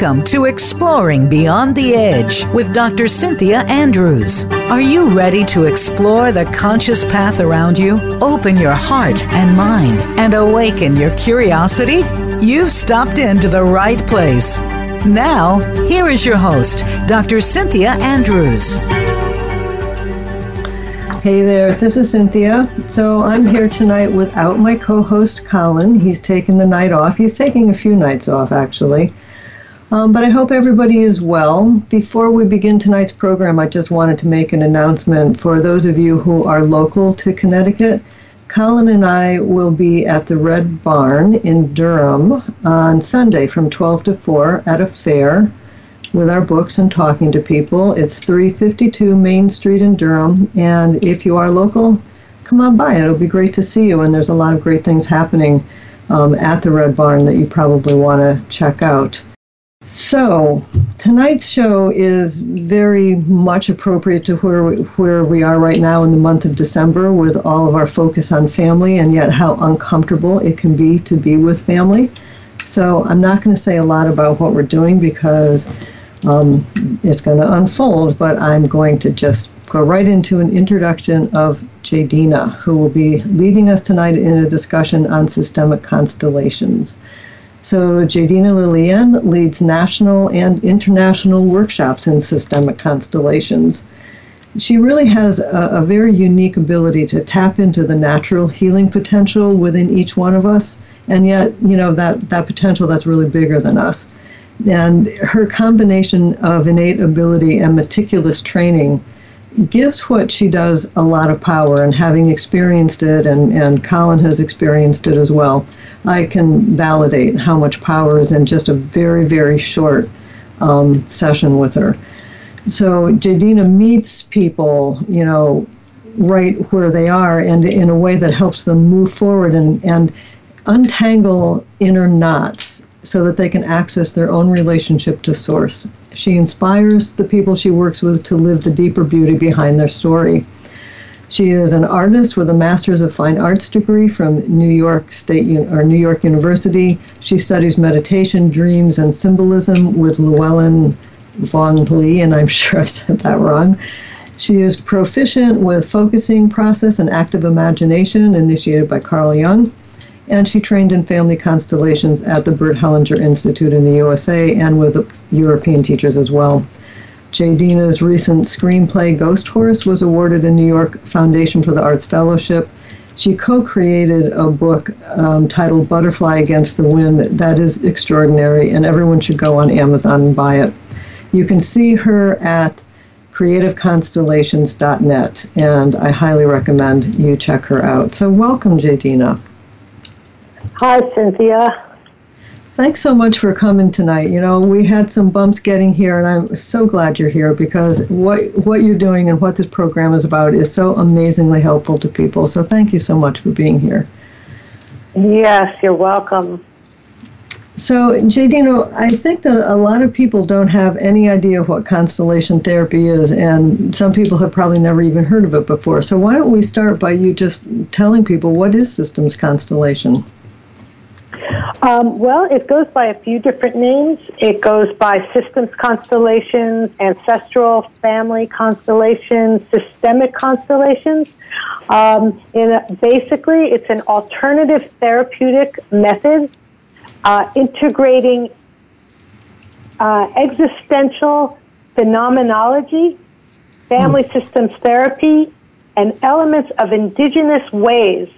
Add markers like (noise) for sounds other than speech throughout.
Welcome to Exploring Beyond the Edge with Dr. Cynthia Andrews. Are you ready to explore the conscious path around you? Open your heart and mind and awaken your curiosity? You've stopped into the right place. Now, here is your host, Dr. Cynthia Andrews. Hey there, this is Cynthia. So I'm here tonight without my co host Colin. He's taken the night off. He's taking a few nights off, actually. Um, but I hope everybody is well. Before we begin tonight's program, I just wanted to make an announcement for those of you who are local to Connecticut. Colin and I will be at the Red Barn in Durham on Sunday from 12 to 4 at a fair with our books and talking to people. It's 352 Main Street in Durham, and if you are local, come on by. It'll be great to see you, and there's a lot of great things happening um, at the Red Barn that you probably want to check out. So, tonight's show is very much appropriate to where we, where we are right now in the month of December with all of our focus on family and yet how uncomfortable it can be to be with family. So, I'm not going to say a lot about what we're doing because um, it's going to unfold, but I'm going to just go right into an introduction of Jadina, who will be leading us tonight in a discussion on systemic constellations. So Jadina Lillian leads national and international workshops in systemic constellations. She really has a, a, very unique ability to tap into the natural healing potential within each one of us, and yet, you know, that, that potential that's really bigger than us. And her combination of innate ability and meticulous training gives what she does a lot of power. And having experienced it, and, and Colin has experienced it as well, I can validate how much power is in just a very, very short um, session with her. So Jadina meets people, you know, right where they are and in a way that helps them move forward and, and untangle inner knots so that they can access their own relationship to source. She inspires the people she works with to live the deeper beauty behind their story. She is an artist with a Master's of Fine Arts degree from New York State or New York University. She studies meditation, dreams, and symbolism with Llewellyn Vaughan Lee, and I'm (laughs) sure I said that wrong. She is proficient with focusing process and active imagination, initiated by Carl Jung. And she trained in family constellations at the Bert Hellinger Institute in the USA and with European teachers as well. Jadina's recent screenplay Ghost Horse was awarded a New York Foundation for the Arts Fellowship. She co created a book um, titled Butterfly Against the Wind that is extraordinary, and everyone should go on Amazon and buy it. You can see her at creativeconstellations.net, and I highly recommend you check her out. So, welcome, Jadina. Hi, Cynthia. Thanks so much for coming tonight. You know, we had some bumps getting here, and I'm so glad you're here because what what you're doing and what this program is about is so amazingly helpful to people. So thank you so much for being here. Yes, you're welcome. So, Jadina, I think that a lot of people don't have any idea what constellation therapy is, and some people have probably never even heard of it before. So, why don't we start by you just telling people what is systems constellation? Um, well, it goes by a few different names. It goes by systems constellations, ancestral family constellations, systemic constellations. Um, in a, basically, it's an alternative therapeutic method uh, integrating uh, existential phenomenology, family mm. systems therapy, and elements of indigenous ways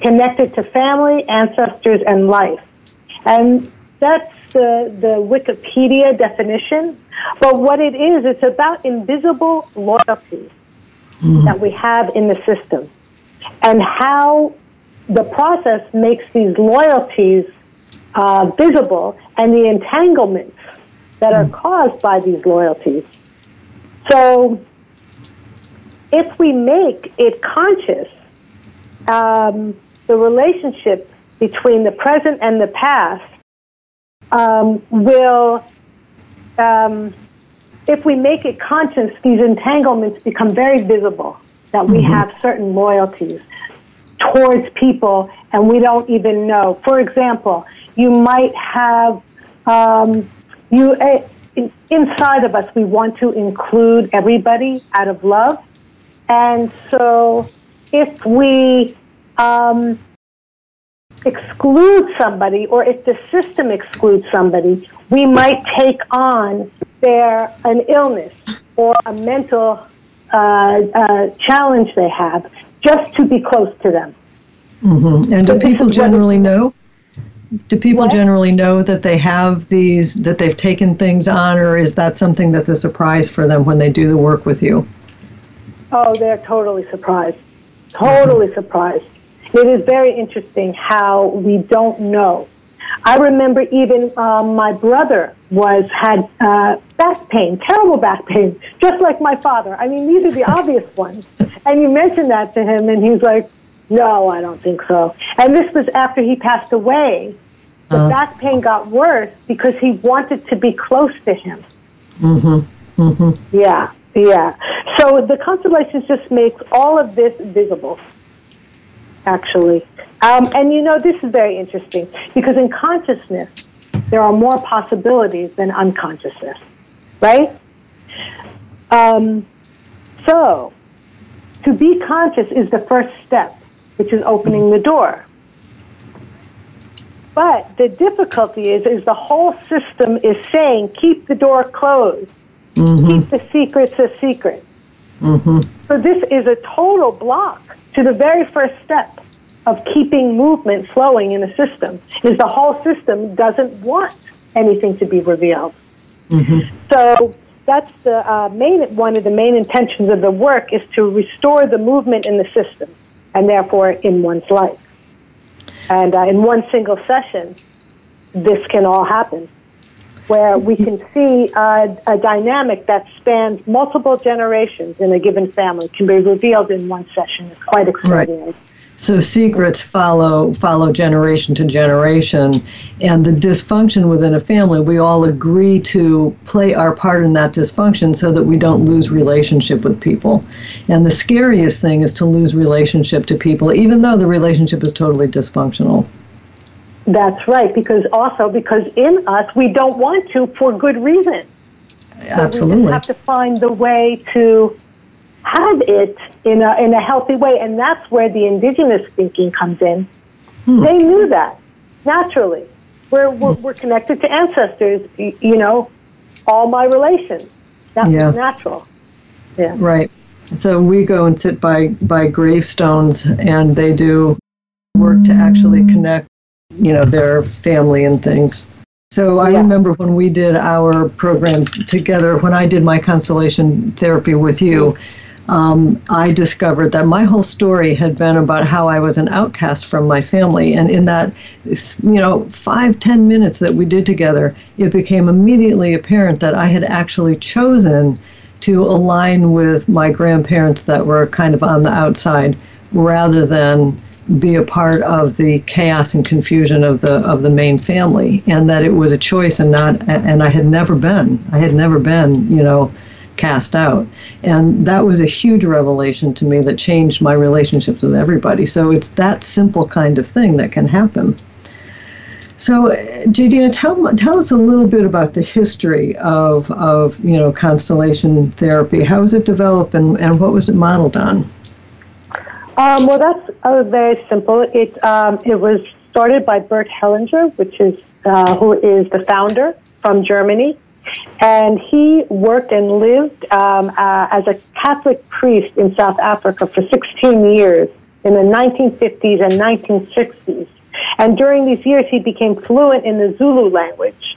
connected to family, ancestors, and life. And that's the, the Wikipedia definition. But what it is, it's about invisible loyalties mm-hmm. that we have in the system and how the process makes these loyalties uh, visible and the entanglements that are mm. caused by these loyalties. So if we make it conscious, um, the relationship between the present and the past um, will, um, if we make it conscious, these entanglements become very visible. That we mm-hmm. have certain loyalties towards people and we don't even know. For example, you might have um, you uh, inside of us we want to include everybody out of love, and so if we um, exclude somebody or if the system excludes somebody, we might take on their an illness or a mental uh, uh, challenge they have just to be close to them. Mm-hmm. And do people generally know? Do people what? generally know that they have these, that they've taken things on, or is that something that's a surprise for them when they do the work with you? Oh, they're totally surprised. Totally mm-hmm. surprised. It is very interesting how we don't know. I remember even um, my brother was had uh, back pain, terrible back pain, just like my father. I mean, these are the obvious (laughs) ones. And you mentioned that to him, and he's like, "No, I don't think so." And this was after he passed away. The uh back pain got worse because he wanted to be close to him. Mm-hmm. Mm-hmm. Yeah, yeah. So the constellations just makes all of this visible actually. Um, and you know, this is very interesting because in consciousness, there are more possibilities than unconsciousness, right? Um, so, to be conscious is the first step, which is opening the door. But the difficulty is, is the whole system is saying, keep the door closed, mm-hmm. keep the secrets a secret. Mm-hmm. So this is a total block to the very first step of keeping movement flowing in a system is the whole system doesn't want anything to be revealed. Mm-hmm. So that's the uh, main one of the main intentions of the work is to restore the movement in the system, and therefore in one's life. And uh, in one single session, this can all happen, where we can see uh, a dynamic that spans multiple generations in a given family can be revealed in one session. It's quite extraordinary. Right. So secrets follow follow generation to generation, and the dysfunction within a family, we all agree to play our part in that dysfunction so that we don't lose relationship with people. And the scariest thing is to lose relationship to people, even though the relationship is totally dysfunctional. That's right, because also because in us we don't want to for good reason. So Absolutely. We have to find the way to have it in a, in a healthy way. And that's where the indigenous thinking comes in. Hmm. They knew that naturally. We're, we're, we're, connected to ancestors, you know, all my relations. That's yeah. natural. Yeah. Right. So we go and sit by, by gravestones and they do work to actually connect, you know, their family and things. So I yeah. remember when we did our program together, when I did my constellation therapy with you, um, I discovered that my whole story had been about how I was an outcast from my family. And in that, you know, five, ten minutes that we did together, it became immediately apparent that I had actually chosen to align with my grandparents that were kind of on the outside rather than be a part of the chaos and confusion of the of the main family and that it was a choice and not and I had never been I had never been you know cast out. And that was a huge revelation to me that changed my relationships with everybody. So it's that simple kind of thing that can happen. So, Jadina, tell, tell us a little bit about the history of, of you know constellation therapy. How was it developed, and, and what was it modeled on? Um, well, that's uh, very simple. It um, it was started by Bert Hellinger, which is uh, who is the founder from Germany, and he worked and lived um, uh, as a Catholic priest in South Africa for 16 years in the 1950s and 1960s. And during these years, he became fluent in the Zulu language.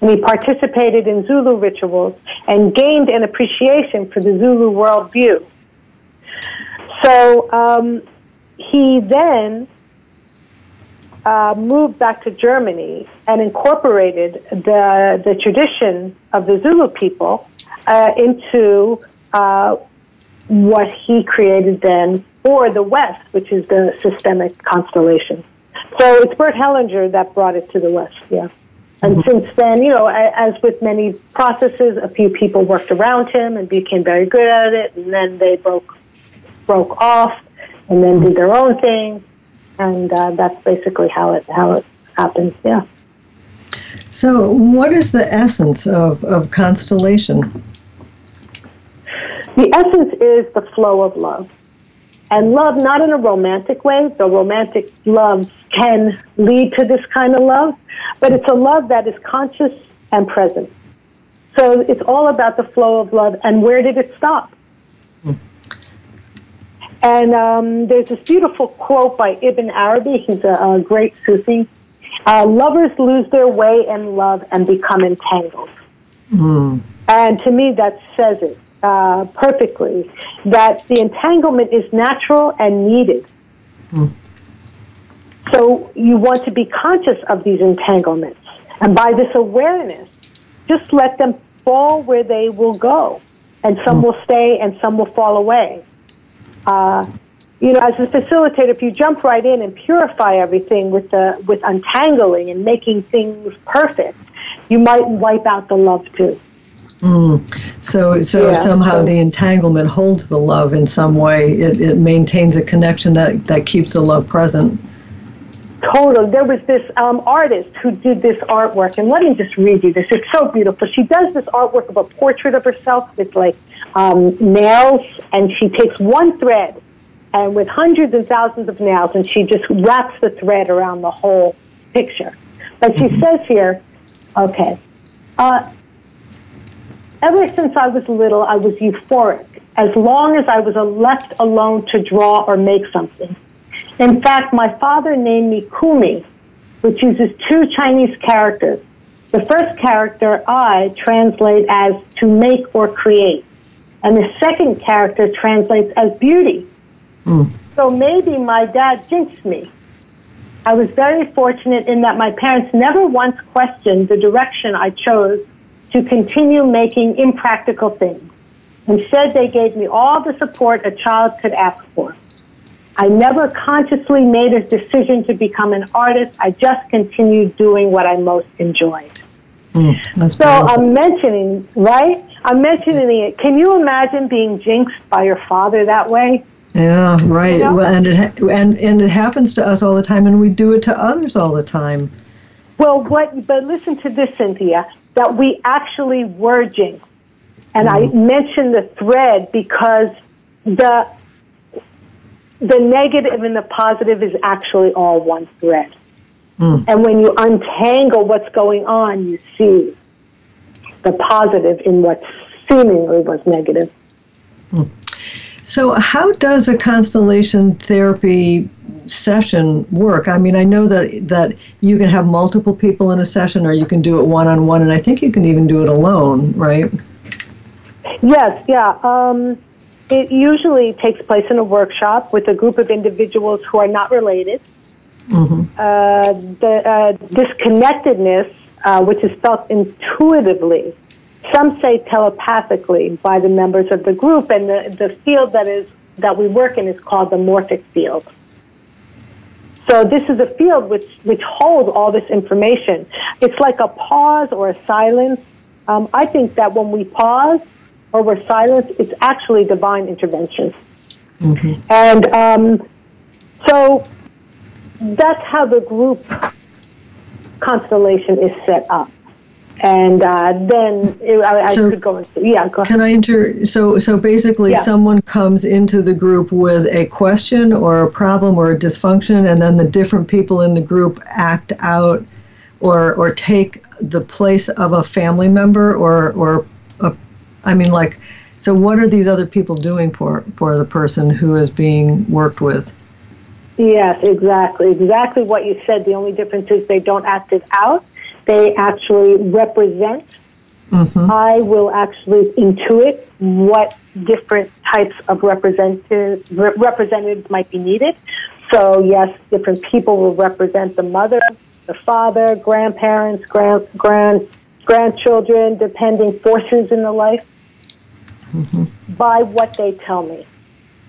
And he participated in Zulu rituals and gained an appreciation for the Zulu worldview. So um, he then uh, moved back to Germany and incorporated the, the tradition of the Zulu people uh, into uh, what he created then for the West, which is the systemic constellation. So it's Bert Hellinger that brought it to the West, yeah. And mm-hmm. since then, you know, as with many processes, a few people worked around him and became very good at it, and then they broke broke off, and then did their own thing and uh, that's basically how it how it happens. Yeah. So, what is the essence of, of constellation? The essence is the flow of love. And love, not in a romantic way, the romantic love can lead to this kind of love, but it's a love that is conscious and present. So it's all about the flow of love and where did it stop? And um, there's this beautiful quote by Ibn Arabi. He's a, a great Sufi. Uh, lovers lose their way in love and become entangled. Mm. And to me, that says it uh, perfectly that the entanglement is natural and needed. Mm. So you want to be conscious of these entanglements. And by this awareness, just let them fall where they will go. And some mm. will stay and some will fall away. Uh, you know, as a facilitator, if you jump right in and purify everything with the with untangling and making things perfect, you might wipe out the love too. Mm. So, so yeah. somehow the entanglement holds the love in some way. It, it maintains a connection that, that keeps the love present. Totally. There was this um, artist who did this artwork, and let me just read you this. It's so beautiful. She does this artwork of a portrait of herself with like um, nails, and she takes one thread, and with hundreds and thousands of nails, and she just wraps the thread around the whole picture. But she mm-hmm. says here, okay, uh, ever since I was little, I was euphoric as long as I was left alone to draw or make something. In fact, my father named me Kumi, which uses two Chinese characters. The first character, I, translate as to make or create. And the second character translates as beauty. Mm. So maybe my dad jinxed me. I was very fortunate in that my parents never once questioned the direction I chose to continue making impractical things. Instead, they gave me all the support a child could ask for. I never consciously made a decision to become an artist. I just continued doing what I most enjoyed. Mm, so I'm mentioning, right? I'm mentioning it. Can you imagine being jinxed by your father that way? Yeah, right. You know? well, and it ha- and and it happens to us all the time, and we do it to others all the time. Well, what? But listen to this, Cynthia. That we actually were jinxed, and mm. I mm-hmm. mentioned the thread because the the negative and the positive is actually all one thread. Mm. And when you untangle what's going on, you see the positive in what seemingly was negative. So, how does a constellation therapy session work? I mean, I know that that you can have multiple people in a session, or you can do it one on one, and I think you can even do it alone, right? Yes, yeah. Um, it usually takes place in a workshop with a group of individuals who are not related. Mm-hmm. Uh, the uh, disconnectedness, uh, which is felt intuitively, some say telepathically by the members of the group, and the, the field that is that we work in is called the morphic field. So this is a field which which holds all this information. It's like a pause or a silence. Um, I think that when we pause or we're silent, it's actually divine intervention. Mm-hmm. And um, so that's how the group constellation is set up. And uh, then it, I, I could go into yeah. Go can I inter? So so basically, yeah. someone comes into the group with a question or a problem or a dysfunction, and then the different people in the group act out or or take the place of a family member or or I mean, like, so what are these other people doing for for the person who is being worked with? Yes, exactly, exactly what you said. The only difference is they don't act it out; they actually represent. Mm-hmm. I will actually intuit what different types of representatives representatives might be needed. So yes, different people will represent the mother, the father, grandparents, grand grand grandchildren, depending forces in the life mm-hmm. by what they tell me,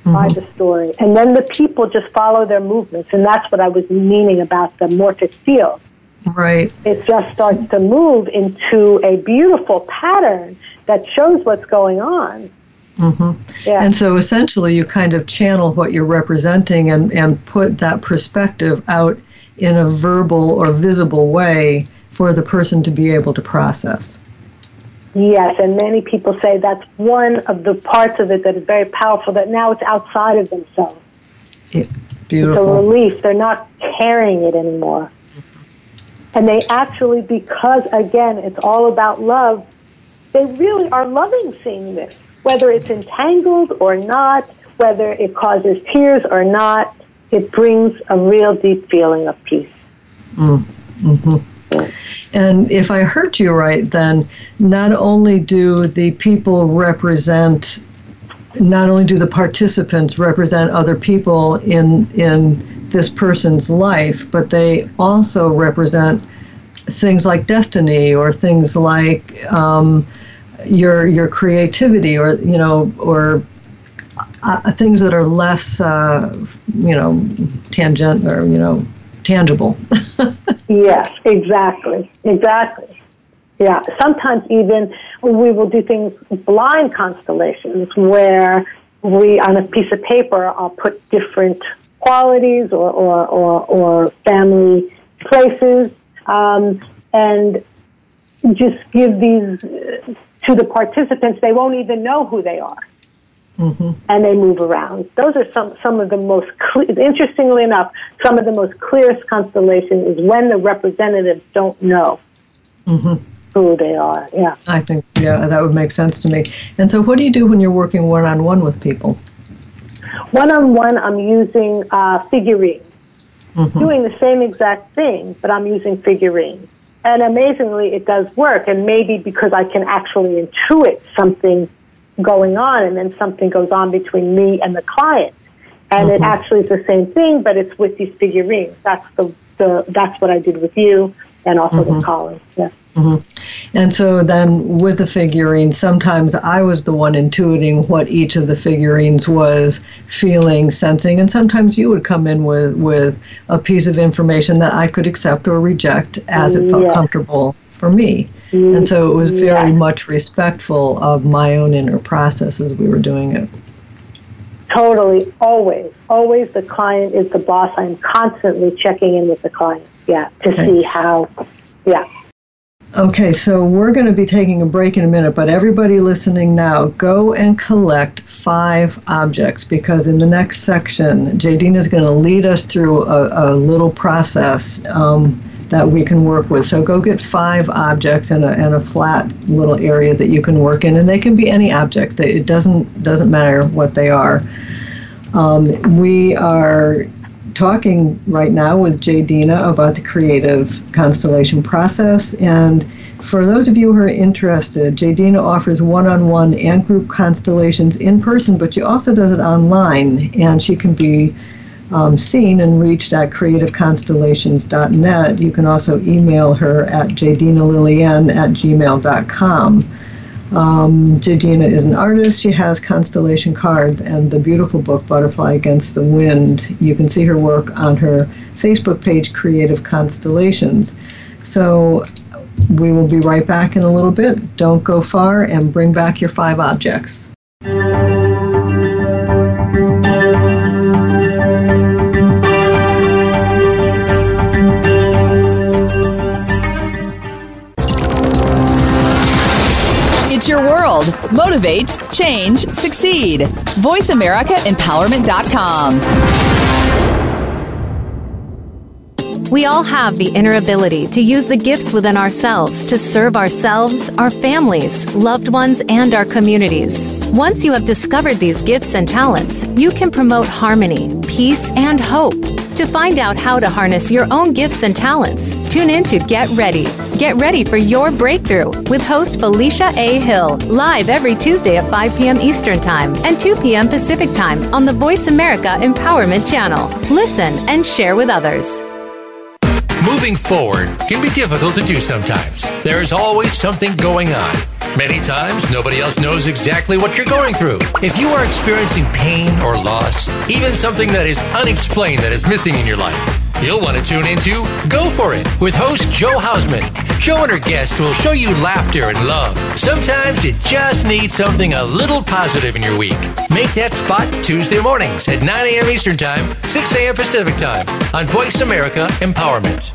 mm-hmm. by the story. And then the people just follow their movements. And that's what I was meaning about the morphic field. Right. It just starts to move into a beautiful pattern that shows what's going on. Mm-hmm. Yeah. And so essentially, you kind of channel what you're representing and, and put that perspective out in a verbal or visible way for the person to be able to process. Yes, and many people say that's one of the parts of it that is very powerful, that now it's outside of themselves. Yeah, beautiful. It's a relief. They're not carrying it anymore. And they actually, because again, it's all about love, they really are loving seeing this, whether it's entangled or not, whether it causes tears or not, it brings a real deep feeling of peace. Mm. Mm-hmm. And if I heard you right, then not only do the people represent, not only do the participants represent other people in in this person's life, but they also represent things like destiny or things like um, your your creativity or you know or uh, things that are less uh, you know tangent or you know tangible. yes, exactly, exactly. Yeah, sometimes even we will do things blind constellations where we on a piece of paper I'll put different qualities or or or, or family places um, and just give these to the participants. They won't even know who they are. Mm-hmm. And they move around. Those are some, some of the most, interestingly enough, some of the most clearest constellations is when the representatives don't know mm-hmm. who they are. Yeah. I think, yeah, that would make sense to me. And so, what do you do when you're working one on one with people? One on one, I'm using uh, figurines, mm-hmm. doing the same exact thing, but I'm using figurines. And amazingly, it does work. And maybe because I can actually intuit something going on, and then something goes on between me and the client. And mm-hmm. it actually is the same thing, but it's with these figurines. That's the, the that's what I did with you, and also mm-hmm. with Colin. Yeah. Mm-hmm. And so then with the figurines, sometimes I was the one intuiting what each of the figurines was feeling, sensing, and sometimes you would come in with, with a piece of information that I could accept or reject as it felt yes. comfortable for me. Mm-hmm. And so it was very yes. much respectful of my own inner process as we were doing it. Totally, always. Always the client is the boss. I'm constantly checking in with the client, yeah, to okay. see how, yeah. Okay, so we're going to be taking a break in a minute, but everybody listening now, go and collect five objects because in the next section, Jadina is going to lead us through a, a little process um, that we can work with. So go get five objects and a, in a flat little area that you can work in, and they can be any objects. It doesn't doesn't matter what they are. Um, we are talking right now with Jadina about the creative constellation process. And for those of you who are interested, Jadina offers one on one and group constellations in person, but she also does it online. And she can be um, seen and reached at creativeconstellations.net. You can also email her at jdinalillian at gmail.com. Um, Jadina is an artist. She has constellation cards and the beautiful book Butterfly Against the Wind. You can see her work on her Facebook page, Creative Constellations. So we will be right back in a little bit. Don't go far and bring back your five objects. World. Motivate, change, succeed. VoiceAmericaEmpowerment.com. We all have the inner ability to use the gifts within ourselves to serve ourselves, our families, loved ones, and our communities. Once you have discovered these gifts and talents, you can promote harmony, peace, and hope. To find out how to harness your own gifts and talents, tune in to Get Ready. Get ready for your breakthrough with host Felicia A. Hill, live every Tuesday at 5 p.m. Eastern Time and 2 p.m. Pacific Time on the Voice America Empowerment Channel. Listen and share with others. Moving forward can be difficult to do sometimes. There is always something going on. Many times, nobody else knows exactly what you're going through. If you are experiencing pain or loss, even something that is unexplained that is missing in your life, you'll want to tune into Go For It with host Joe Hausman. Joe and her guests will show you laughter and love. Sometimes you just need something a little positive in your week. Make that spot Tuesday mornings at 9 a.m. Eastern Time, 6 a.m. Pacific Time on Voice America Empowerment.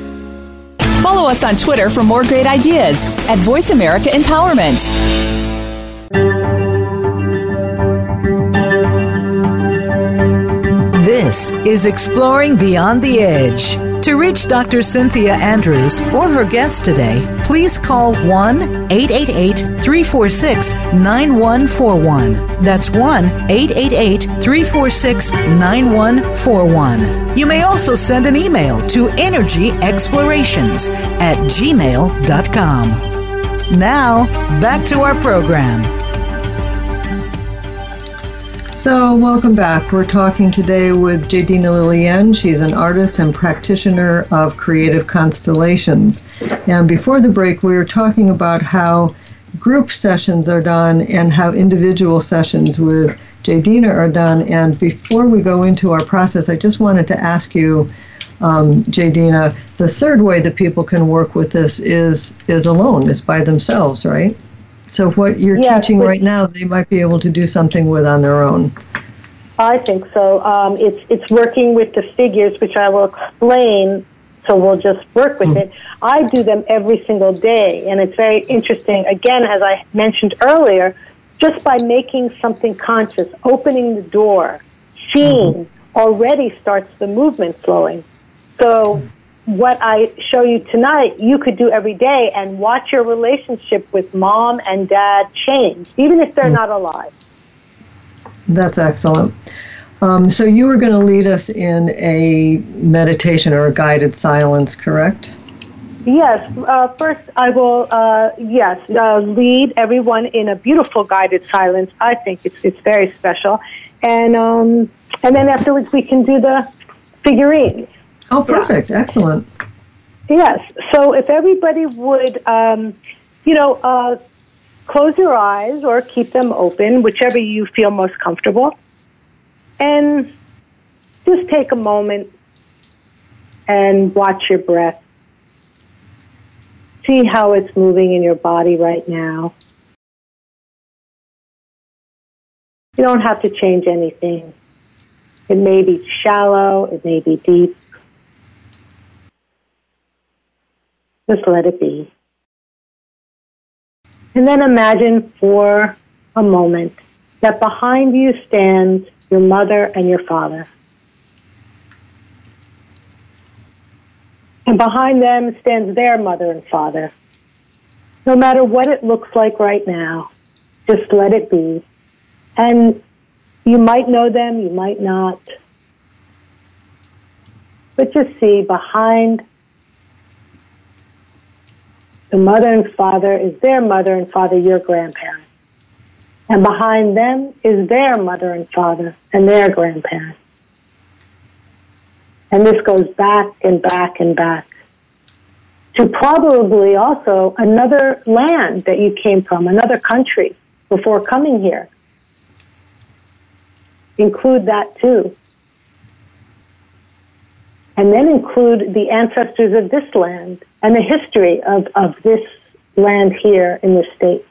Follow us on Twitter for more great ideas at Voice America Empowerment. This is Exploring Beyond the Edge. To reach Dr. Cynthia Andrews or her guest today, please call 1 888 346 9141. That's 1 888 346 9141. You may also send an email to energyexplorations at gmail.com. Now, back to our program. So, welcome back. We're talking today with Jadina Lillian. She's an artist and practitioner of creative constellations. And before the break, we were talking about how group sessions are done and how individual sessions with Jadina are done. And before we go into our process, I just wanted to ask you, um, Jadina, the third way that people can work with this is is alone, is by themselves, right? So what you're yes, teaching right now, they might be able to do something with on their own. I think so. Um, it's it's working with the figures, which I will explain. So we'll just work with mm. it. I do them every single day, and it's very interesting. Again, as I mentioned earlier, just by making something conscious, opening the door, seeing, mm-hmm. already starts the movement flowing. So what I show you tonight, you could do every day and watch your relationship with mom and dad change, even if they're mm. not alive. That's excellent. Um, so you were going to lead us in a meditation or a guided silence, correct? Yes. Uh, first, I will, uh, yes, uh, lead everyone in a beautiful guided silence. I think it's it's very special, and um, and then afterwards we can do the figurines. Oh, perfect. Yeah. Excellent. Yes. So if everybody would, um, you know, uh, close your eyes or keep them open, whichever you feel most comfortable, and just take a moment and watch your breath. See how it's moving in your body right now. You don't have to change anything. It may be shallow, it may be deep. Just let it be. And then imagine for a moment that behind you stands your mother and your father. And behind them stands their mother and father. No matter what it looks like right now, just let it be. And you might know them, you might not. But just see behind the mother and father is their mother and father, your grandparents. And behind them is their mother and father and their grandparents. And this goes back and back and back to probably also another land that you came from, another country before coming here. Include that too. And then include the ancestors of this land and the history of, of this land here in the state.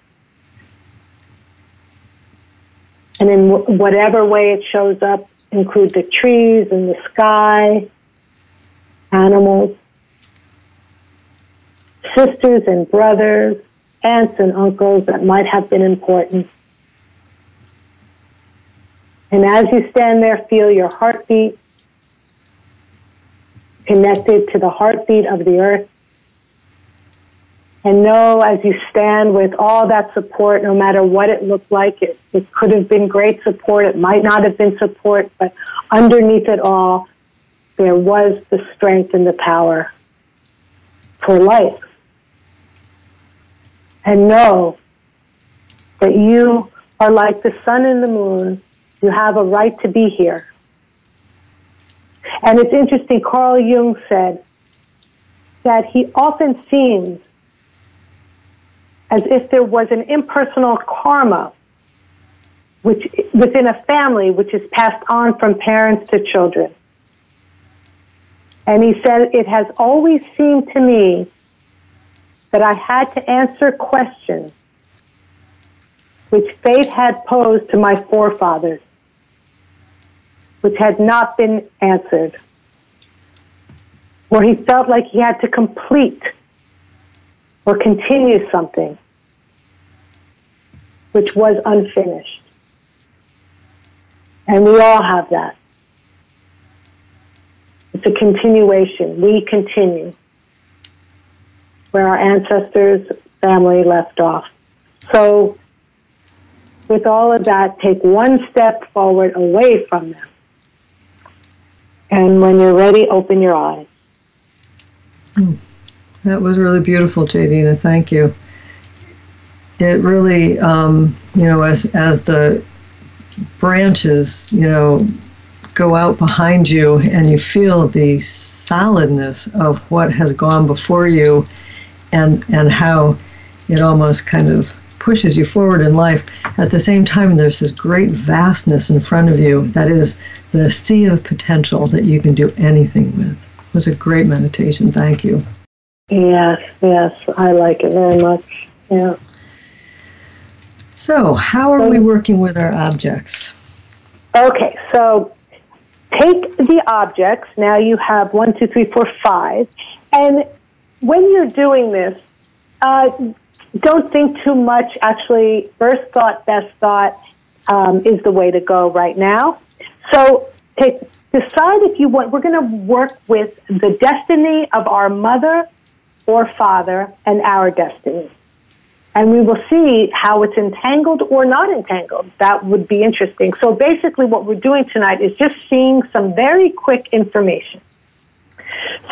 And in w- whatever way it shows up, include the trees and the sky, animals, sisters and brothers, aunts and uncles that might have been important. And as you stand there, feel your heartbeat connected to the heartbeat of the earth. And know as you stand with all that support, no matter what it looked like, it, it could have been great support, it might not have been support, but underneath it all, there was the strength and the power for life. And know that you are like the sun and the moon. You have a right to be here. And it's interesting, Carl Jung said that he often seems as if there was an impersonal karma which within a family which is passed on from parents to children. And he said, It has always seemed to me that I had to answer questions which fate had posed to my forefathers, which had not been answered, where he felt like he had to complete or continue something which was unfinished. And we all have that. It's a continuation. We continue where our ancestors' family left off. So, with all of that, take one step forward away from them. And when you're ready, open your eyes. Hmm. That was really beautiful, Jadina. Thank you. It really, um, you know, as as the branches, you know, go out behind you, and you feel the solidness of what has gone before you, and and how it almost kind of pushes you forward in life. At the same time, there's this great vastness in front of you that is the sea of potential that you can do anything with. It was a great meditation. Thank you. Yes, yes, I like it very much. Yeah. So, how are we working with our objects? Okay, so take the objects. Now you have one, two, three, four, five. And when you're doing this, uh, don't think too much. Actually, first thought, best thought um, is the way to go right now. So take, decide if you want, we're going to work with the destiny of our mother or father and our destiny. And we will see how it's entangled or not entangled. That would be interesting. So basically, what we're doing tonight is just seeing some very quick information.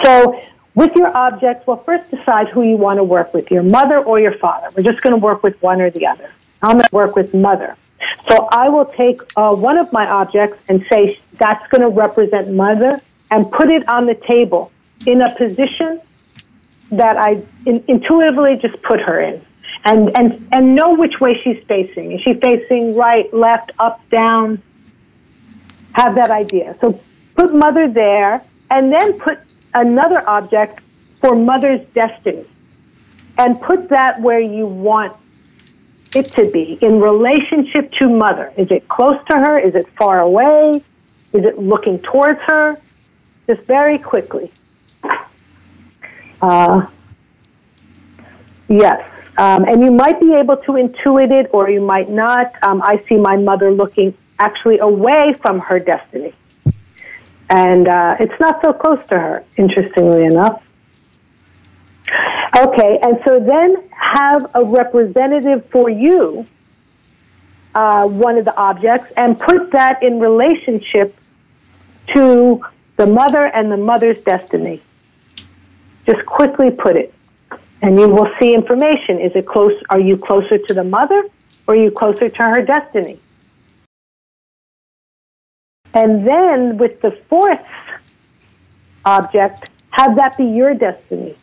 So with your objects, well, first decide who you want to work with, your mother or your father. We're just going to work with one or the other. I'm going to work with mother. So I will take uh, one of my objects and say that's going to represent mother and put it on the table in a position that I in, intuitively just put her in. And, and, and know which way she's facing. Is she facing right, left, up, down? Have that idea. So put mother there and then put another object for mother's destiny and put that where you want it to be in relationship to mother. Is it close to her? Is it far away? Is it looking towards her? Just very quickly. Uh, yes. Um, and you might be able to intuit it or you might not. Um, I see my mother looking actually away from her destiny and uh, it's not so close to her, interestingly enough. Okay, and so then have a representative for you, uh, one of the objects, and put that in relationship to the mother and the mother's destiny. Just quickly put it, and you will see information. Is it close? Are you closer to the mother, or are you closer to her destiny? And then with the fourth object, have that be your destiny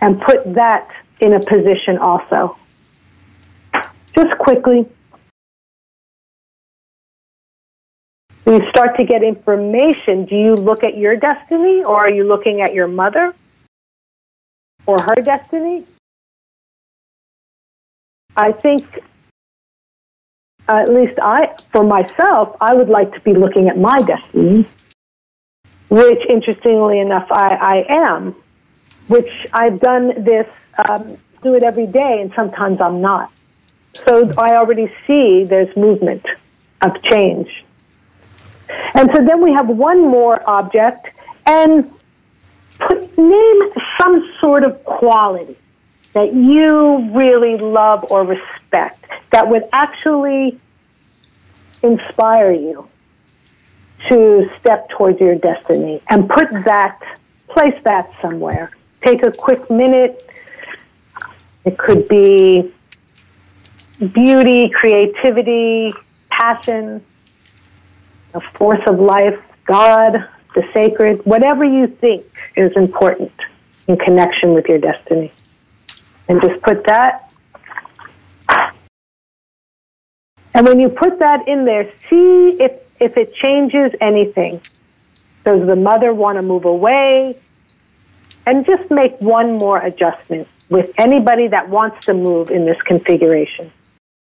and put that in a position also. Just quickly. you start to get information, do you look at your destiny or are you looking at your mother or her destiny? I think at least I, for myself, I would like to be looking at my destiny, which interestingly enough, I, I am, which I've done this, um, do it every day, and sometimes I'm not. So I already see there's movement of change. And so then we have one more object, and put name some sort of quality that you really love or respect that would actually inspire you to step towards your destiny and put that, place that somewhere. Take a quick minute. It could be beauty, creativity, passion, the force of life, God, the sacred, whatever you think is important in connection with your destiny. And just put that. And when you put that in there, see if, if it changes anything. Does the mother want to move away? And just make one more adjustment with anybody that wants to move in this configuration.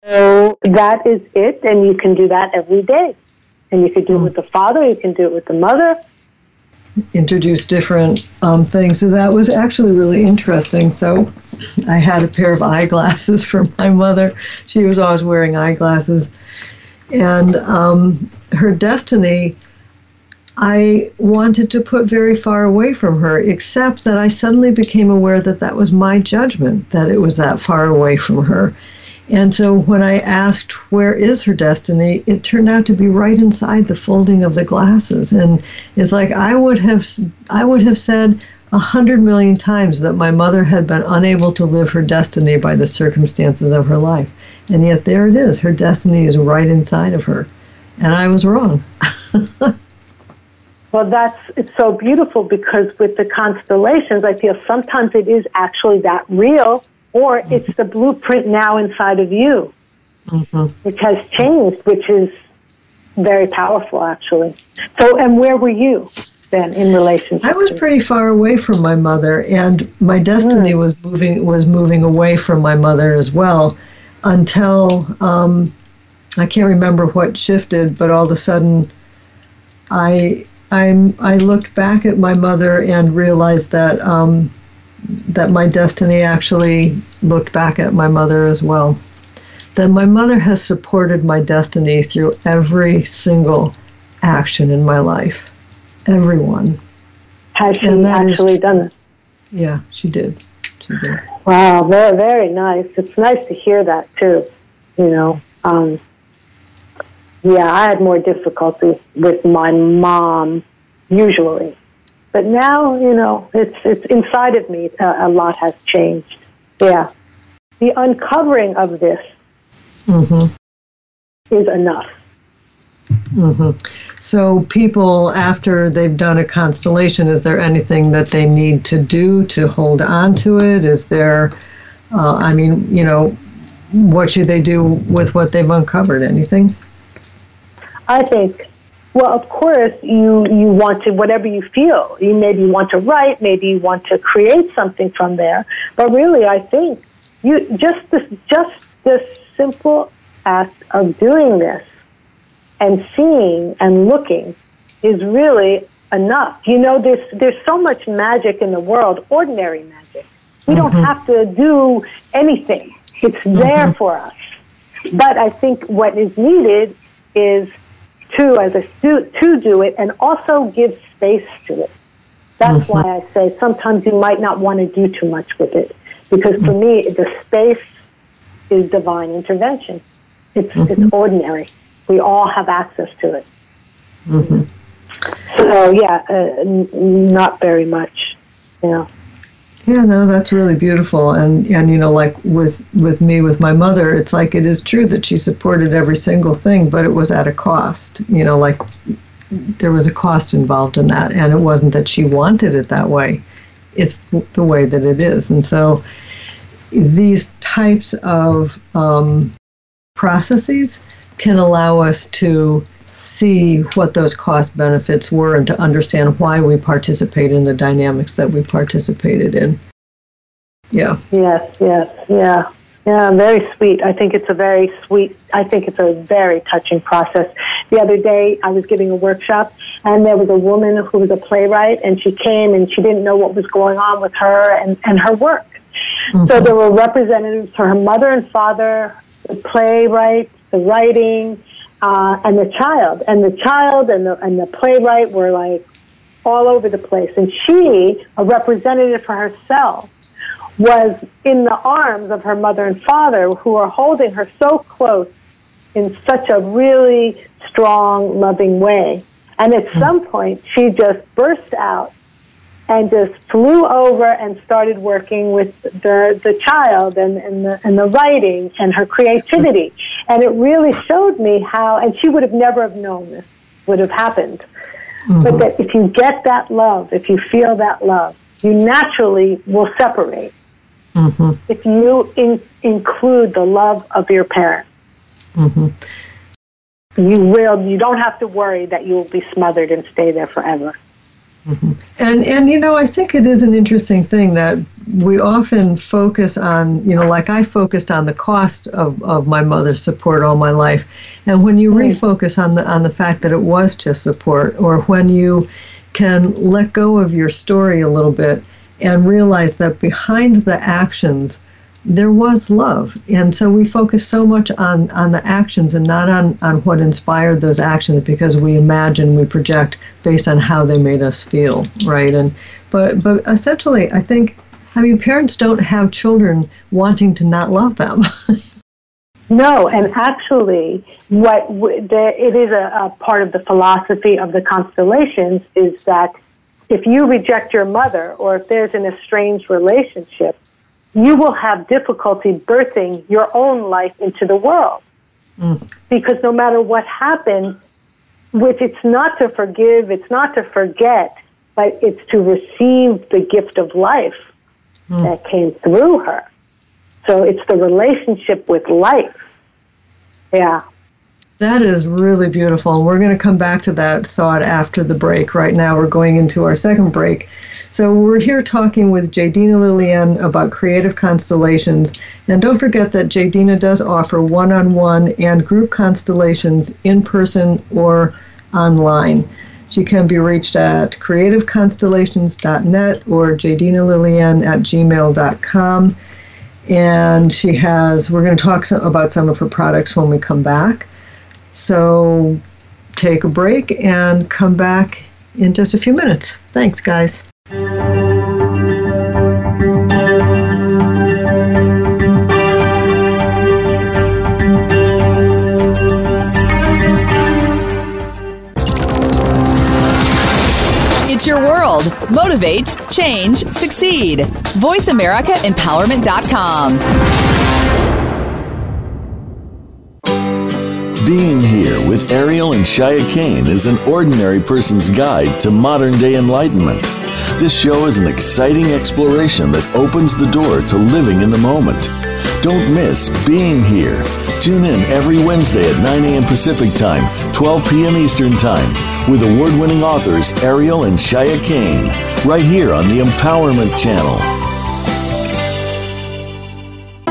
So that is it, and you can do that every day. And you can do it with the father, you can do it with the mother. Introduce different um, things. So that was actually really interesting. So I had a pair of eyeglasses (laughs) for my mother. She was always wearing eyeglasses. And um, her destiny, I wanted to put very far away from her, except that I suddenly became aware that that was my judgment, that it was that far away from her. And so when I asked where is her destiny, it turned out to be right inside the folding of the glasses. And it's like I would have I would have said a hundred million times that my mother had been unable to live her destiny by the circumstances of her life. And yet there it is. Her destiny is right inside of her. And I was wrong. (laughs) well, that's it's so beautiful because with the constellations, I feel sometimes it is actually that real or it's the blueprint now inside of you, mm-hmm. which has changed, which is very powerful, actually. So, and where were you then in relation? I was pretty far away from my mother, and my destiny mm. was moving was moving away from my mother as well, until um, I can't remember what shifted, but all of a sudden, I I I looked back at my mother and realized that. Um, that my destiny actually looked back at my mother as well. That my mother has supported my destiny through every single action in my life. Everyone. Has she actually is, done it? Yeah, she did. She did. Wow, very, very nice. It's nice to hear that too. You know, um, yeah, I had more difficulty with my mom usually but now, you know, it's it's inside of me. Uh, a lot has changed. Yeah, the uncovering of this mm-hmm. is enough. Mm-hmm. So, people, after they've done a constellation, is there anything that they need to do to hold on to it? Is there, uh, I mean, you know, what should they do with what they've uncovered? Anything? I think well, of course, you, you want to, whatever you feel, you maybe want to write, maybe you want to create something from there. But really, I think you, just this, just this simple act of doing this and seeing and looking is really enough. You know, there's, there's so much magic in the world, ordinary magic. We mm-hmm. don't have to do anything. It's there mm-hmm. for us. But I think what is needed is to as a to do it and also give space to it. That's mm-hmm. why I say sometimes you might not want to do too much with it because for me the space is divine intervention. It's mm-hmm. it's ordinary. We all have access to it. Mm-hmm. So yeah, uh, n- not very much. You know. Yeah, no, that's really beautiful, and and you know, like with with me with my mother, it's like it is true that she supported every single thing, but it was at a cost. You know, like there was a cost involved in that, and it wasn't that she wanted it that way. It's the way that it is, and so these types of um, processes can allow us to see what those cost benefits were and to understand why we participate in the dynamics that we participated in. Yeah. Yes, yes, yeah. Yeah, very sweet. I think it's a very sweet, I think it's a very touching process. The other day, I was giving a workshop, and there was a woman who was a playwright, and she came and she didn't know what was going on with her and, and her work. Mm-hmm. So there were representatives for her mother and father, the playwright, the writing, uh, and the child. And the child and the, and the playwright were like all over the place. And she, a representative for herself, was in the arms of her mother and father who are holding her so close in such a really strong, loving way. And at hmm. some point, she just burst out and just flew over and started working with the, the child and, and, the, and the writing and her creativity. And it really showed me how, and she would have never have known this would have happened. Mm-hmm. But that if you get that love, if you feel that love, you naturally will separate. Mm-hmm. If you in, include the love of your parents, mm-hmm. you will. You don't have to worry that you will be smothered and stay there forever. Mm-hmm. And and you know, I think it is an interesting thing that we often focus on. You know, like I focused on the cost of, of my mother's support all my life, and when you mm. refocus on the on the fact that it was just support, or when you can let go of your story a little bit and realize that behind the actions there was love. And so we focus so much on, on the actions and not on, on what inspired those actions because we imagine, we project based on how they made us feel, right? And but but essentially I think I mean parents don't have children wanting to not love them. (laughs) no, and actually what the, it is a, a part of the philosophy of the constellations is that if you reject your mother or if there's an estranged relationship, you will have difficulty birthing your own life into the world. Mm. Because no matter what happens, which it's not to forgive, it's not to forget, but it's to receive the gift of life mm. that came through her. So it's the relationship with life. Yeah. That is really beautiful. We're going to come back to that thought after the break. Right now, we're going into our second break. So we're here talking with Jadina Lilien about creative constellations. And don't forget that Jadina does offer one on one and group constellations in person or online. She can be reached at creativeconstellations.net or jadinalilien at gmail.com. And she has, we're going to talk about some of her products when we come back. So take a break and come back in just a few minutes. Thanks, guys. It's your world. Motivate, change, succeed. VoiceAmericaEmpowerment.com. Being here with Ariel and Shya Kane is an ordinary person's guide to modern day enlightenment. This show is an exciting exploration that opens the door to living in the moment. Don't miss Being Here. Tune in every Wednesday at 9 a.m. Pacific Time, 12 p.m. Eastern Time, with award winning authors Ariel and Shya Kane, right here on the Empowerment Channel.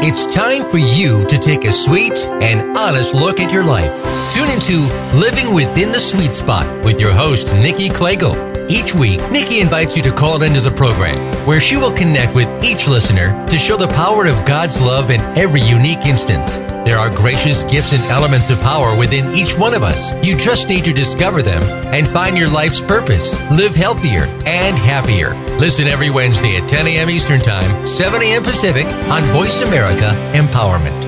It's time for you to take a sweet and honest look at your life. Tune into Living Within the Sweet Spot with your host, Nikki Klegel. Each week, Nikki invites you to call into the program, where she will connect with each listener to show the power of God's love in every unique instance. There are gracious gifts and elements of power within each one of us. You just need to discover them and find your life's purpose. Live healthier and happier. Listen every Wednesday at 10 a.m. Eastern Time, 7 a.m. Pacific on Voice America Empowerment.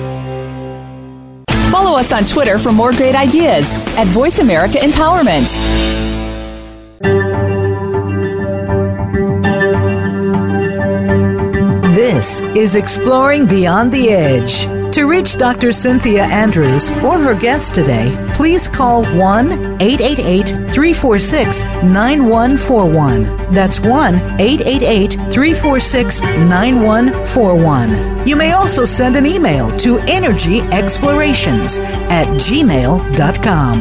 Follow us on Twitter for more great ideas at Voice America Empowerment. This is Exploring Beyond the Edge. To reach Dr. Cynthia Andrews or her guest today, please call 1 888 346 9141. That's 1 888 346 9141. You may also send an email to energyexplorations at gmail.com.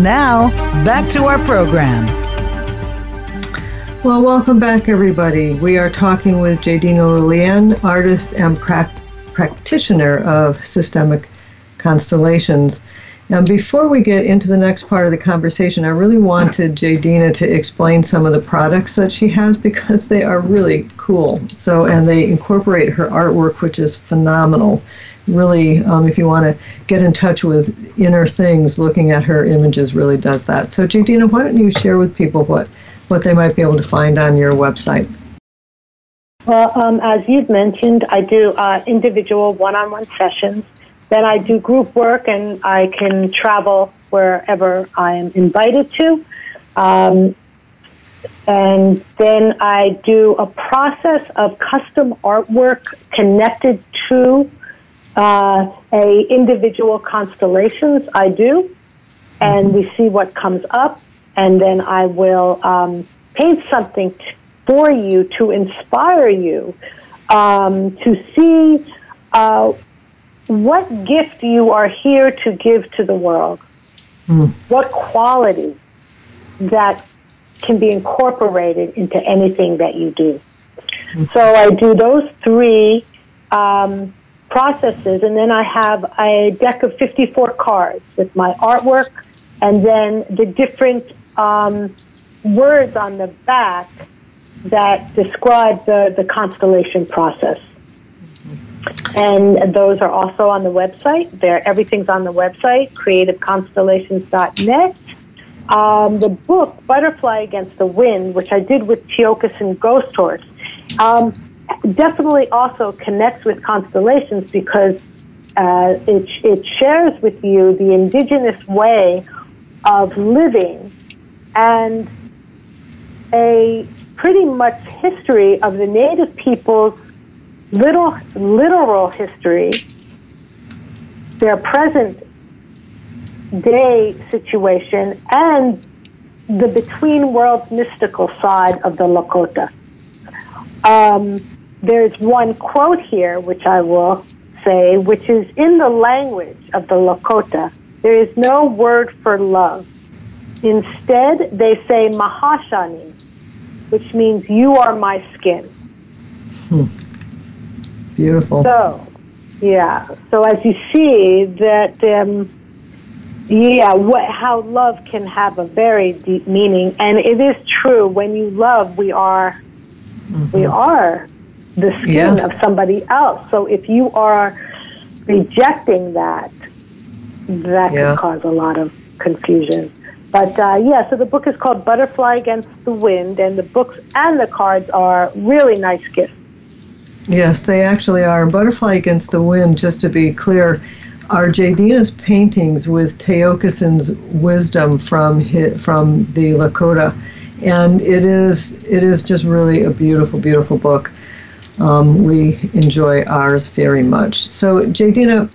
Now, back to our program. Well, welcome back, everybody. We are talking with Jadina Lilien, artist and pra- practitioner of systemic constellations. And before we get into the next part of the conversation, I really wanted Jadina to explain some of the products that she has because they are really cool. So, and they incorporate her artwork, which is phenomenal. Really, um, if you want to get in touch with inner things, looking at her images really does that. So, Jadina, why don't you share with people what what they might be able to find on your website. Well, um, as you've mentioned, I do uh, individual one on one sessions. Then I do group work and I can travel wherever I am invited to. Um, and then I do a process of custom artwork connected to uh, a individual constellations I do, and we see what comes up, and then I will um, paint something t- for you to inspire you um, to see uh, what gift you are here to give to the world, mm. what quality that can be incorporated into anything that you do. Mm. So I do those three um, processes, and then I have a deck of 54 cards with my artwork and then the different um, words on the back that describe the, the constellation process. And those are also on the website. There, everything's on the website, creativeconstellations.net. Um, the book, Butterfly Against the Wind, which I did with Tiokasin Ghost Horse, um, definitely also connects with constellations because uh, it, it shares with you the indigenous way of living and a pretty much history of the native people's little literal history, their present day situation, and the between world mystical side of the Lakota. Um, there's one quote here, which I will say, which is in the language of the Lakota. There is no word for love. Instead, they say Mahashani, which means you are my skin. Hmm. Beautiful. So, yeah. So as you see that, um, yeah, what, how love can have a very deep meaning, and it is true. When you love, we are, mm-hmm. we are the skin yeah. of somebody else. So if you are rejecting that, that yeah. can cause a lot of confusion. But uh, yeah, so the book is called Butterfly Against the Wind, and the books and the cards are really nice gifts. Yes, they actually are. Butterfly Against the Wind, just to be clear, are Jadina's paintings with Tiokasin's wisdom from from the Lakota, and it is it is just really a beautiful, beautiful book. Um, we enjoy ours very much. So, Jadina,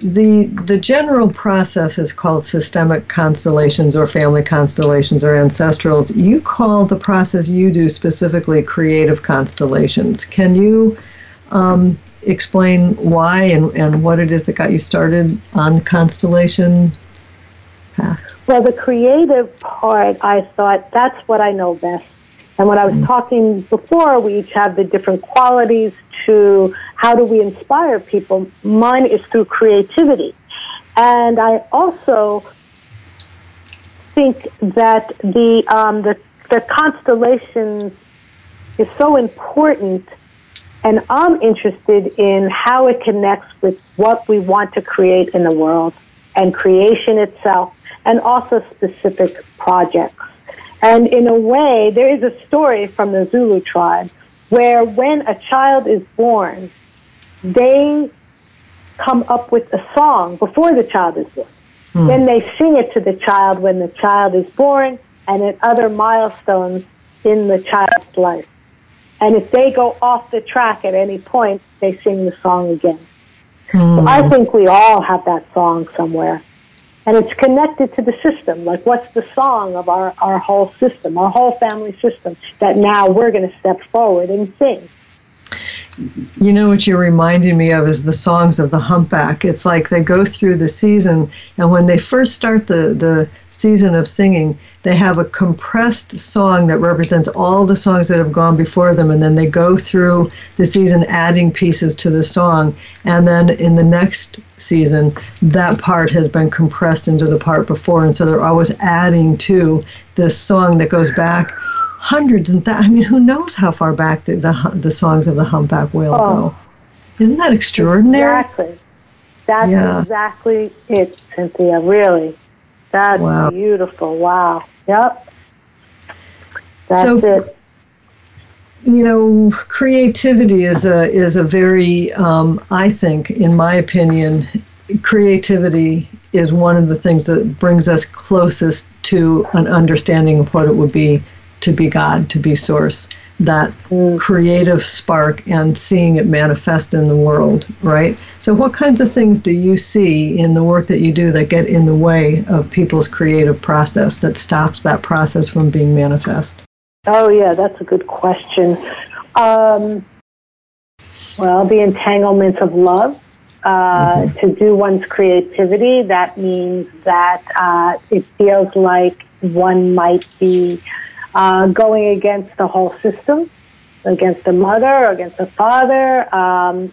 the the general process is called systemic constellations or family constellations or ancestrals. You call the process you do specifically creative constellations. Can you um, explain why and, and what it is that got you started on constellation path? Well, the creative part, I thought that's what I know best. And when I was mm-hmm. talking before, we each have the different qualities to how do we inspire people. Mine is through creativity. And I also think that the, um, the, the constellations is so important and I'm interested in how it connects with what we want to create in the world and creation itself and also specific projects. And in a way, there is a story from the Zulu tribe where when a child is born, they come up with a song before the child is born. Hmm. Then they sing it to the child when the child is born and at other milestones in the child's life. And if they go off the track at any point, they sing the song again. Hmm. So I think we all have that song somewhere and it's connected to the system. Like, what's the song of our, our whole system, our whole family system, that now we're going to step forward and sing? You know what you're reminding me of is the songs of the humpback. It's like they go through the season, and when they first start the, the season of singing, they have a compressed song that represents all the songs that have gone before them, and then they go through the season adding pieces to the song. And then in the next season, that part has been compressed into the part before, and so they're always adding to this song that goes back hundreds and th- I mean, who knows how far back the the, the songs of the humpback whale oh. go? Isn't that extraordinary? Exactly. That's yeah. exactly it, Cynthia. Really. That's wow. beautiful. Wow. Yep. That's So- it. you know, creativity is a is a very, um, I think, in my opinion, creativity is one of the things that brings us closest to an understanding of what it would be to be God, to be Source. That creative spark and seeing it manifest in the world, right? So, what kinds of things do you see in the work that you do that get in the way of people's creative process that stops that process from being manifest? Oh, yeah, that's a good question. Um, well, the entanglements of love. Uh, To do one's creativity, that means that uh, it feels like one might be uh, going against the whole system, against the mother, against the father. Um,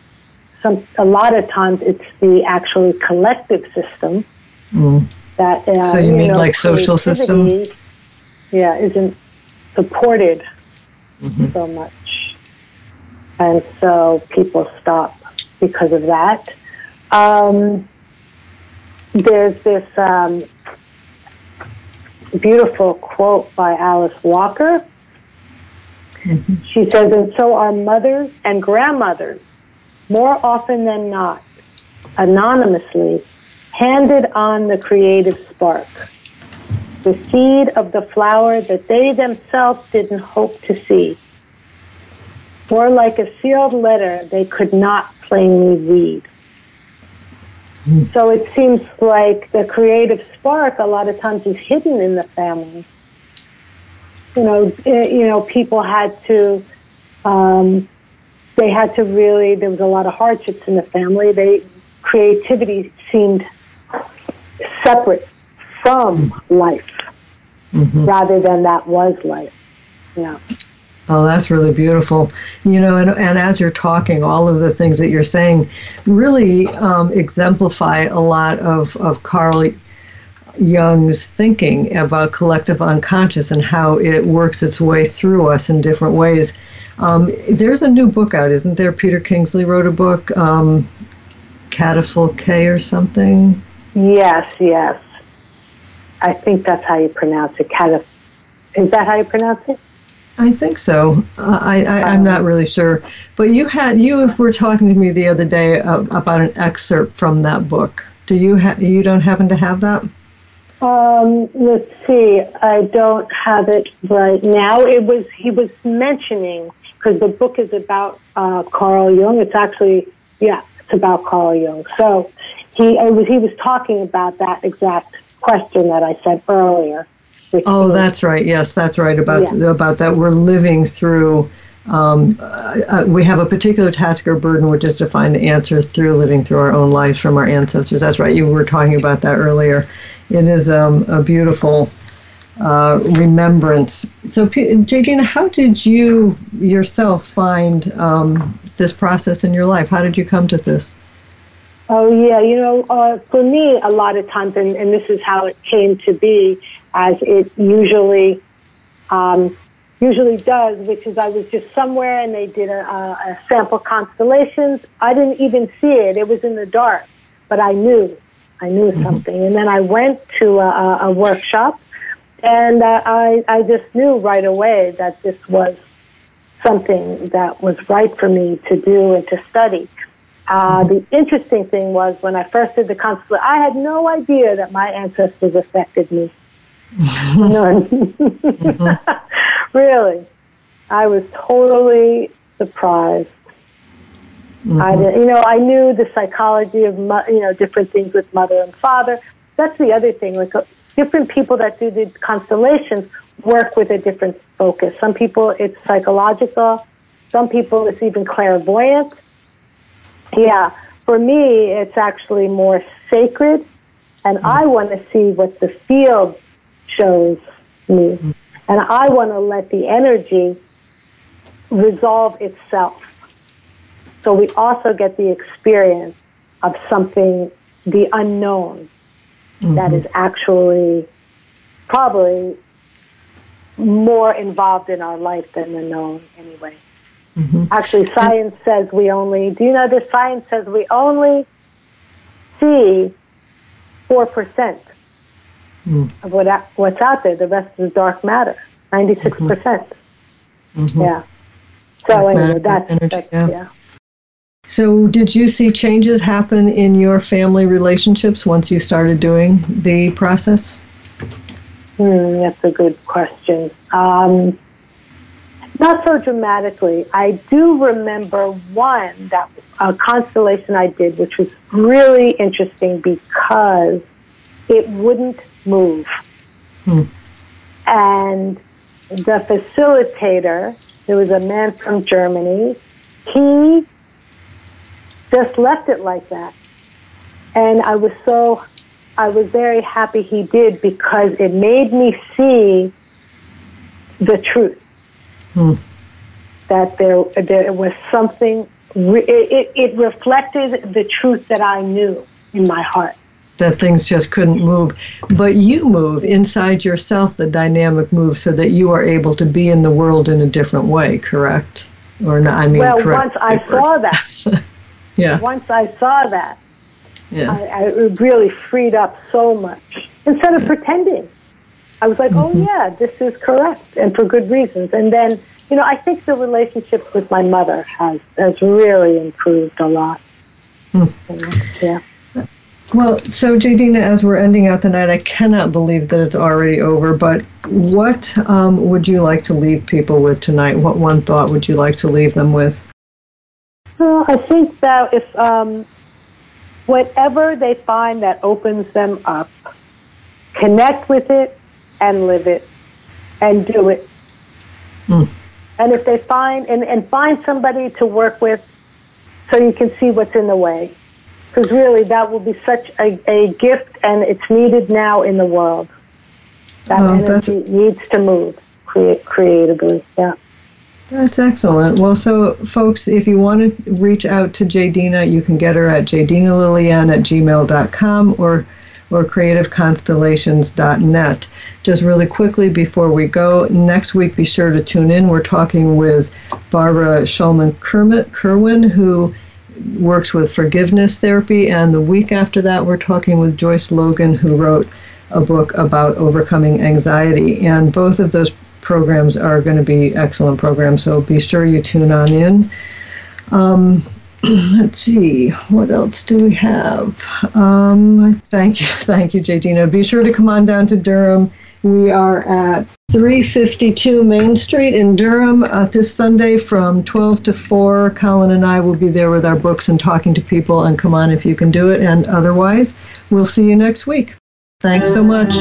some, a lot of times it's the actually collective system Mm. that. Uh, So you mean know, like social system? Yeah, isn't supported Mhm. so much, and so people stop because of that. Um, there's this um, beautiful quote by Alice Walker. Mm-hmm. She says, and so our mothers and grandmothers, more often than not, anonymously, handed on the creative spark, the seed of the flower that they themselves didn't hope to see. Or like a sealed letter they could not plainly read. So it seems like the creative spark a lot of times is hidden in the family. You know, eh, you know, people had to, um, they had to really. There was a lot of hardships in the family. They creativity seemed separate from life, Mhm. rather than that was life. Yeah. Oh, that's really beautiful. You know, and, and as you're talking, all of the things that you're saying really um, exemplify a lot of, of Carl Jung's thinking about collective unconscious and how it works its way through us in different ways. Um, there's a new book out, isn't there? Peter Kingsley wrote a book, um, Catafalque or something. Yes, yes. I think that's how you pronounce it. Cataf- Is that how you pronounce it? I think so. Uh, I, I I'm not really sure, but you had you were talking to me the other day about an excerpt from that book. Do you ha- you don't happen to have that? Um, let's see. I don't have it right now. It was he was mentioning because the book is about uh, Carl Jung. It's actually yeah, it's about Carl Jung. So he was he was talking about that exact question that I said earlier. Oh, that's right. Yes, that's right about Yeah. about that. We're living through. Um, uh, uh, we have a particular task or burden, which is to find the answer through living through our own lives from our ancestors. That's right. You were talking about that earlier. It is um, a beautiful uh, remembrance. So, P- Jadina, how did you yourself find um, this process in your life? How did you come to this? Oh yeah, you know, uh, for me, a lot of times, and, and this is how it came to be, as it usually um, usually does, which is I was just somewhere and they did a, a, a sample constellations. I didn't even see it; it was in the dark, but I knew, I knew something. And then I went to a, a, a workshop, and uh, I I just knew right away that this was something that was right for me to do and to study. Uh, the interesting thing was when I first did the constellation, I had no idea that my ancestors affected me. None. Mm-hmm. (laughs) really. I was totally surprised. I mm-hmm. did, you know, I knew the psychology of, mo- you know, different things with mother and father. That's the other thing. Like uh, different people that do the constellations work with a different focus. Some people it's psychological. Some people it's even clairvoyant. Yeah, for me, it's actually more sacred, and I mm-hmm. want to see what the field shows me, and I want to let the energy resolve itself. So we also get the experience of something, the unknown, that mm-hmm. is actually probably more involved in our life than the known, anyway. Mm-hmm. Actually, science says we only, do you know this? Science says we only see 4% Mm. of what, what's out there. The rest is dark matter. 96 percent. Mm-hmm. Yeah. So anyway, that's, energy, that's yeah. yeah. So, did you see changes happen in your family relationships once you started doing the process? Hmm, that's a good question. Um, not so dramatically. I do remember one that a constellation I did, which was really interesting because it wouldn't move. Hmm. And the facilitator, who was a man from Germany, he just left it like that. And I was so, I was very happy he did because it made me see the truth. Hmm. That there, there was something, it, it, it reflected the truth that I knew in my heart that things just couldn't move. But you move inside yourself, the dynamic moves so that you are able to be in the world in a different way, correct? Or not, I mean, well, correct. once I saw (laughs) that, yeah. Once I saw that, yeah. I, I really freed up so much. Instead of yeah. pretending, I was like, oh, mm-hmm. oh yeah, this is correct, and for good reasons. And then, you know, I think the relationship with my mother has has really improved a lot. Mm. yeah. Well, so Jadina, as we're ending out the night, I cannot believe that it's already over. But what um, would you like to leave people with tonight? What one thought would you like to leave them with? Well, I think that if um, whatever they find that opens them up, connect with it and live it and do it. Mm. And if they find and, and find somebody to work with so you can see what's in the way because really that will be such a, a gift and it's needed now in the world. That energy needs to move create, creatively. Yeah. That's excellent. Well, so folks, if you want to reach out to Jadina, you can get her at jadinalilien at gmail.com or or creativeconstellations.net. Just really quickly before we go, next week be sure to tune in. We're talking with Barbara Schulman Kerwin, who works with forgiveness therapy. And the week after that, we're talking with Joyce Logan, who wrote a book about overcoming anxiety. And both of those programs are going to be excellent programs. So be sure you tune on in. Um, (clears throat) let's see, what else do we have? Um, thank you, (laughs) thank you, Jadina. Be sure to come on down to Durham. We are at 352 Main Street in Durham uh, this Sunday from 12 to 4. Colin and I will be there with our books and talking to people. And come on if you can do it. And otherwise, we'll see you next week. Thanks so much.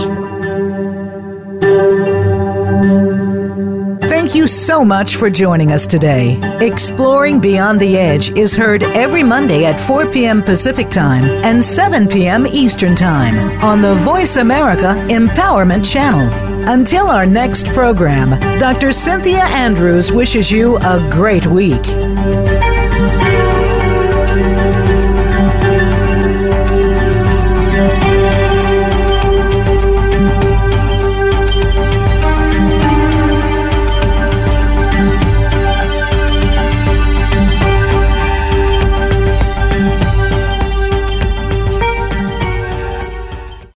Thank you so much for joining us today. Exploring Beyond the Edge is heard every Monday at 4 p.m. Pacific Time and 7 p.m. Eastern Time on the Voice America Empowerment Channel. Until our next program, Dr. Cynthia Andrews wishes you a great week.